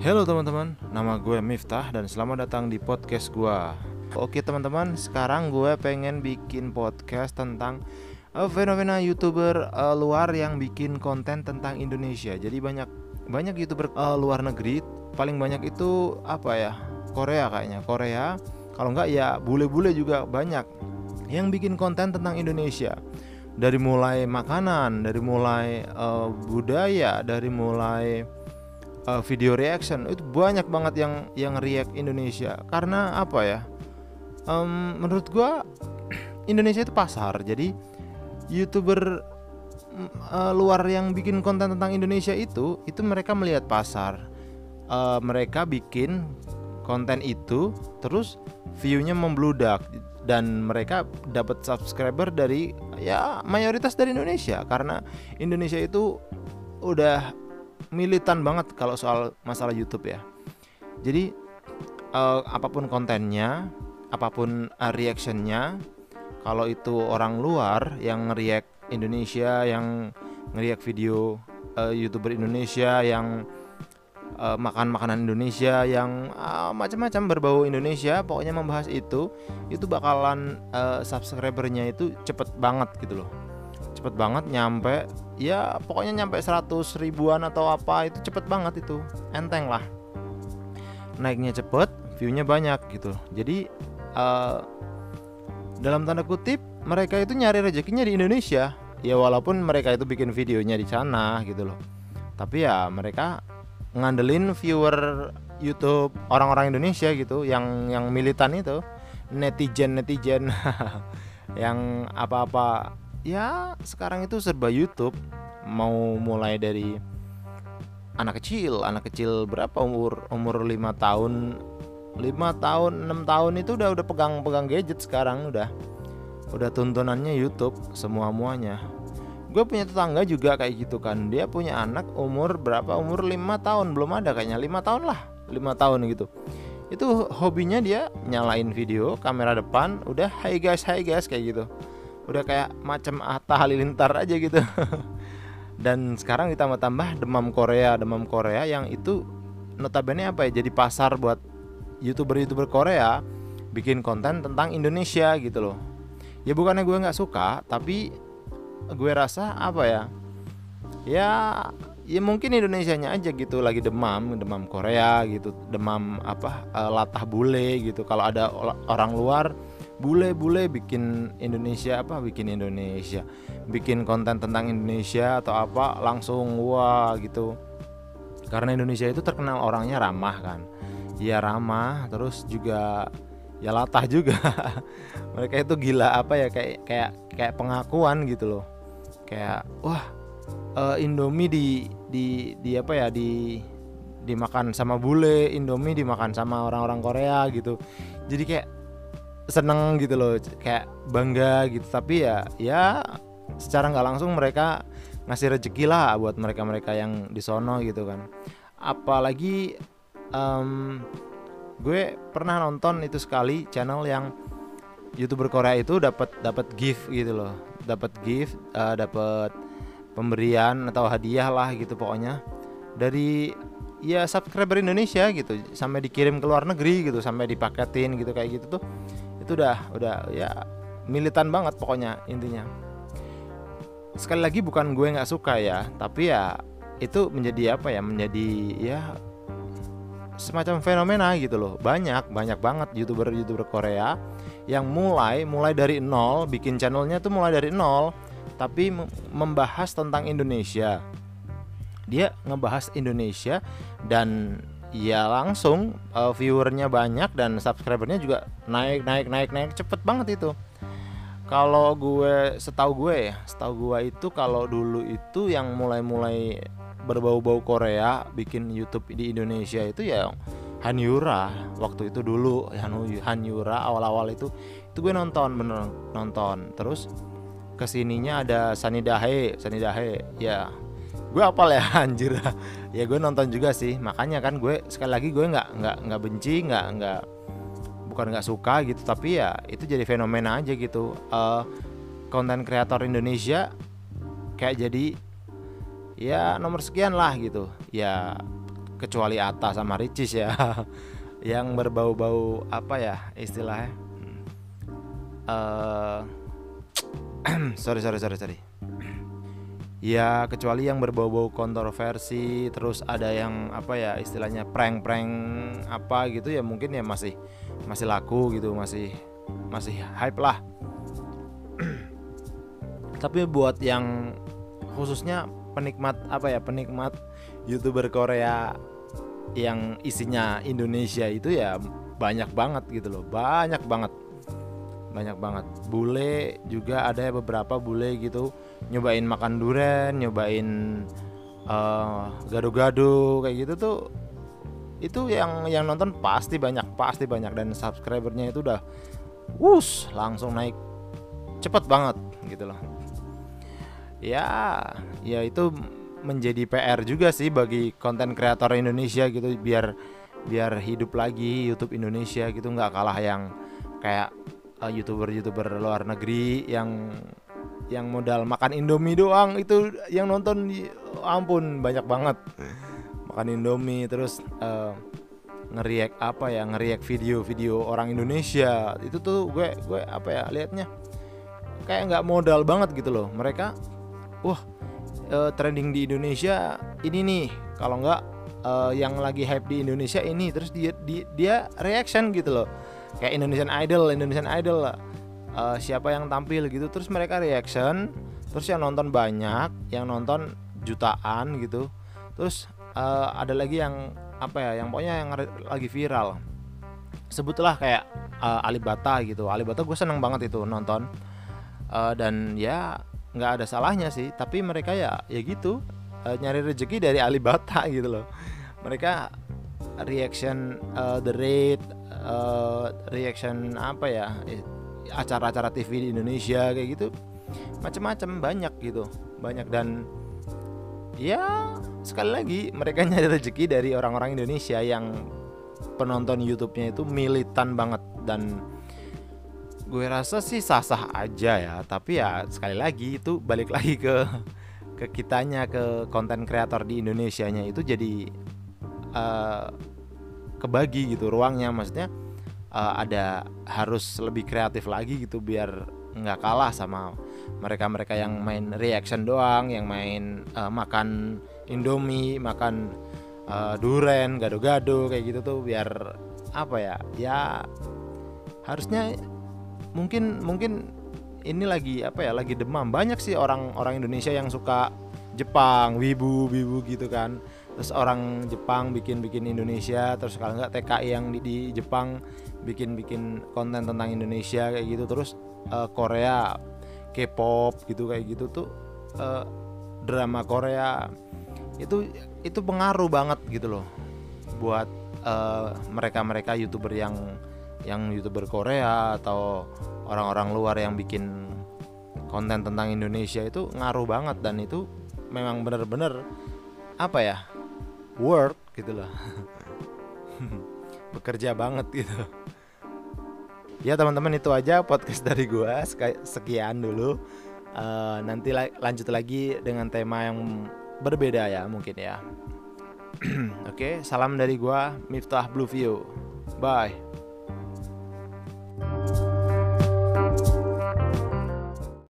Halo teman-teman, nama gue Miftah dan selamat datang di podcast gue. Oke teman-teman, sekarang gue pengen bikin podcast tentang uh, fenomena youtuber uh, luar yang bikin konten tentang Indonesia. Jadi banyak banyak youtuber uh, luar negeri, paling banyak itu apa ya? Korea kayaknya, Korea. Kalau enggak ya bule-bule juga banyak yang bikin konten tentang Indonesia dari mulai makanan, dari mulai uh, budaya, dari mulai uh, video reaction itu banyak banget yang yang react Indonesia. Karena apa ya? Um, menurut gua Indonesia itu pasar, jadi youtuber uh, luar yang bikin konten tentang Indonesia itu itu mereka melihat pasar, uh, mereka bikin konten itu terus viewnya membludak. Dan mereka dapat subscriber dari ya mayoritas dari Indonesia. Karena Indonesia itu udah militan banget kalau soal masalah YouTube ya. Jadi uh, apa pun kontennya, apa pun uh, reactionnya, kalau itu orang luar yang react Indonesia, yang ngeriak video uh, youtuber Indonesia yang uh, makan makanan Indonesia yang uh, macam-macam berbau Indonesia pokoknya membahas itu itu bakalan uh, subscribernya itu cepet banget gitu loh cepet banget nyampe. Ya pokoknya nyampe 100 ribuan atau apa itu cepet banget itu. Enteng lah. Naiknya cepet viewnya banyak gitu. Jadi uh, dalam tanda kutip mereka itu nyari rezekinya di Indonesia. Ya walaupun mereka itu bikin videonya di sana gitu loh. Tapi ya mereka ngandelin viewer YouTube orang-orang Indonesia gitu yang yang militan itu. Netizen netizen yang apa-apa ya sekarang itu serba YouTube. Mau mulai dari anak kecil. Anak kecil berapa? Umur umur lima tahun. Lima tahun enam tahun itu udah udah pegang pegang gadget sekarang udah. Udah tontonannya YouTube semua muanya gue punya tetangga juga kayak gitu kan. Dia punya anak umur berapa? Umur lima tahun. Belum ada kayaknya. Lima tahun lah. Lima tahun gitu. Itu hobinya dia nyalain video kamera depan. Udah hai guys hai guys kayak gitu udah kayak macam Atta Halilintar aja gitu. Dan sekarang ditambah tambah demam Korea. Demam Korea yang itu notabene apa ya? Jadi pasar buat youtuber youtuber Korea bikin konten tentang Indonesia gitu loh. Ya bukannya gue nggak suka tapi gue rasa apa ya? Ya ya mungkin Indonesia-nya aja gitu. Lagi demam demam Korea gitu. Demam apa uh, latah bule gitu. Kalau ada orang luar bule-bule bikin Indonesia apa? Bikin Indonesia. Bikin konten tentang Indonesia atau apa langsung wah gitu. Karena Indonesia itu terkenal orangnya ramah kan. Ya ramah terus juga ya latah juga. Mereka itu gila apa ya kayak kayak kayak pengakuan gitu loh. Kayak wah uh, Indomie di di di apa ya di dimakan sama bule Indomie dimakan sama orang-orang Korea gitu. Jadi kayak seneng gitu loh kayak bangga gitu. Tapi ya ya secara nggak langsung mereka ngasih rezeki lah buat mereka-mereka yang di sono gitu kan. Apalagi um, gue pernah nonton itu sekali channel yang youtuber Korea itu dapat dapat gift gitu loh. Dapat gift uh, dapat pemberian atau hadiah lah gitu pokoknya. Dari ya subscriber Indonesia gitu sampai dikirim ke luar negeri gitu sampai dipaketin gitu kayak gitu tuh itu udah udah ya militan banget pokoknya intinya. Sekali lagi bukan gue nggak suka ya tapi ya itu menjadi apa ya menjadi ya semacam fenomena gitu loh. Banyak banyak banget youtuber youtuber Korea yang mulai mulai dari nol bikin channelnya tuh mulai dari nol tapi membahas tentang Indonesia. Dia ngebahas Indonesia dan ya langsung uh, viewernya banyak dan subscribernya juga naik naik naik naik. Cepet banget itu. Kalau gue setahu gue ya setahu gue itu kalau dulu itu yang mulai-mulai berbau-bau Korea bikin YouTube di Indonesia itu ya Hanyura waktu itu dulu Hanyura awal-awal itu itu gue nonton bener nonton. Terus ke sininya ada Sanidahe Sanidahe ya gue apal ya anjir. Ya gue nonton juga sih. Makanya kan gue sekali lagi gue nggak nggak nggak benci nggak nggak bukan nggak suka gitu tapi ya itu jadi fenomena aja gitu. Uh, konten kreator Indonesia kayak jadi ya nomor sekian lah gitu. Ya kecuali Atta sama Ricis ya yang berbau-bau apa ya istilahnya? Uh, sorry sorry sorry sorry ya kecuali yang berbau-bau kontroversi terus ada yang apa ya istilahnya prank-prank apa gitu ya mungkin ya masih masih laku gitu masih masih hype lah. Tapi buat yang khususnya penikmat apa ya penikmat youtuber Korea yang isinya Indonesia itu ya banyak banget gitu loh banyak banget banyak banget. Bule juga ada beberapa bule gitu. Nyobain makan durian nyobain uh, gado-gado kayak gitu tuh itu yang yang nonton pasti banyak pasti banyak. Dan subscribernya itu udah wus langsung naik cepet banget gitu loh. Ya ya itu menjadi PR juga sih bagi konten kreator Indonesia gitu biar biar hidup lagi YouTube Indonesia gitu nggak kalah yang kayak uh, youtuber-youtuber luar negeri yang yang modal makan Indomie doang itu yang nonton ampun banyak banget. Makan Indomie terus uh, ngeriak apa ya ngeriak video-video orang Indonesia. Itu tuh gue gue apa ya liatnya kayak nggak modal banget gitu loh. Mereka wah uh, trending di Indonesia ini nih. Kalau nggak uh, yang lagi hype di Indonesia ini terus dia dia, dia reaction gitu loh kayak Indonesian Idol Indonesian Idol uh, siapa yang tampil gitu terus mereka reaction terus yang nonton banyak yang nonton jutaan gitu. Terus uh, ada lagi yang apa ya yang pokoknya yang lagi viral. Sebutlah kayak uh, Alibata gitu. Alibata gue seneng banget itu nonton. Uh, dan ya nggak ada salahnya sih. Tapi mereka ya ya gitu. Uh, nyari rezeki dari Alibata gitu loh. Mereka reaction uh, the rate uh, reaction apa ya acara-acara TV di Indonesia kayak gitu macam-macam banyak gitu banyak dan ya sekali lagi mereka nyari rezeki dari orang-orang Indonesia yang penonton YouTube-nya itu militan banget dan gue rasa sih sah-sah aja ya tapi ya sekali lagi itu balik lagi ke ke kitanya ke konten kreator di Indonesia-nya itu jadi uh, kebagi gitu ruangnya maksudnya uh, ada harus lebih kreatif lagi gitu biar nggak kalah sama mereka-mereka yang main reaction doang, yang main uh, makan Indomie, makan uh, duren, gado-gado kayak gitu tuh biar apa ya? Ya harusnya mungkin mungkin ini lagi apa ya? Lagi demam. Banyak sih orang-orang Indonesia yang suka Jepang, wibu, wibu gitu kan. Terus orang Jepang bikin-bikin Indonesia, terus kalau nggak TKI yang di, di Jepang bikin-bikin konten tentang Indonesia kayak gitu. Terus uh, Korea K-pop gitu kayak gitu tuh uh, drama Korea itu itu pengaruh banget gitu loh buat uh, mereka-mereka youtuber yang yang youtuber Korea atau orang-orang luar yang bikin konten tentang Indonesia itu ngaruh banget dan itu memang bener-bener apa ya work gitu loh. Bekerja banget gitu. Ya teman-teman itu aja podcast dari gua. Sekian dulu. Uh, nanti la lanjut lagi dengan tema yang berbeda ya mungkin ya. Oke okay, salam dari gua Miftah Blue View. Bye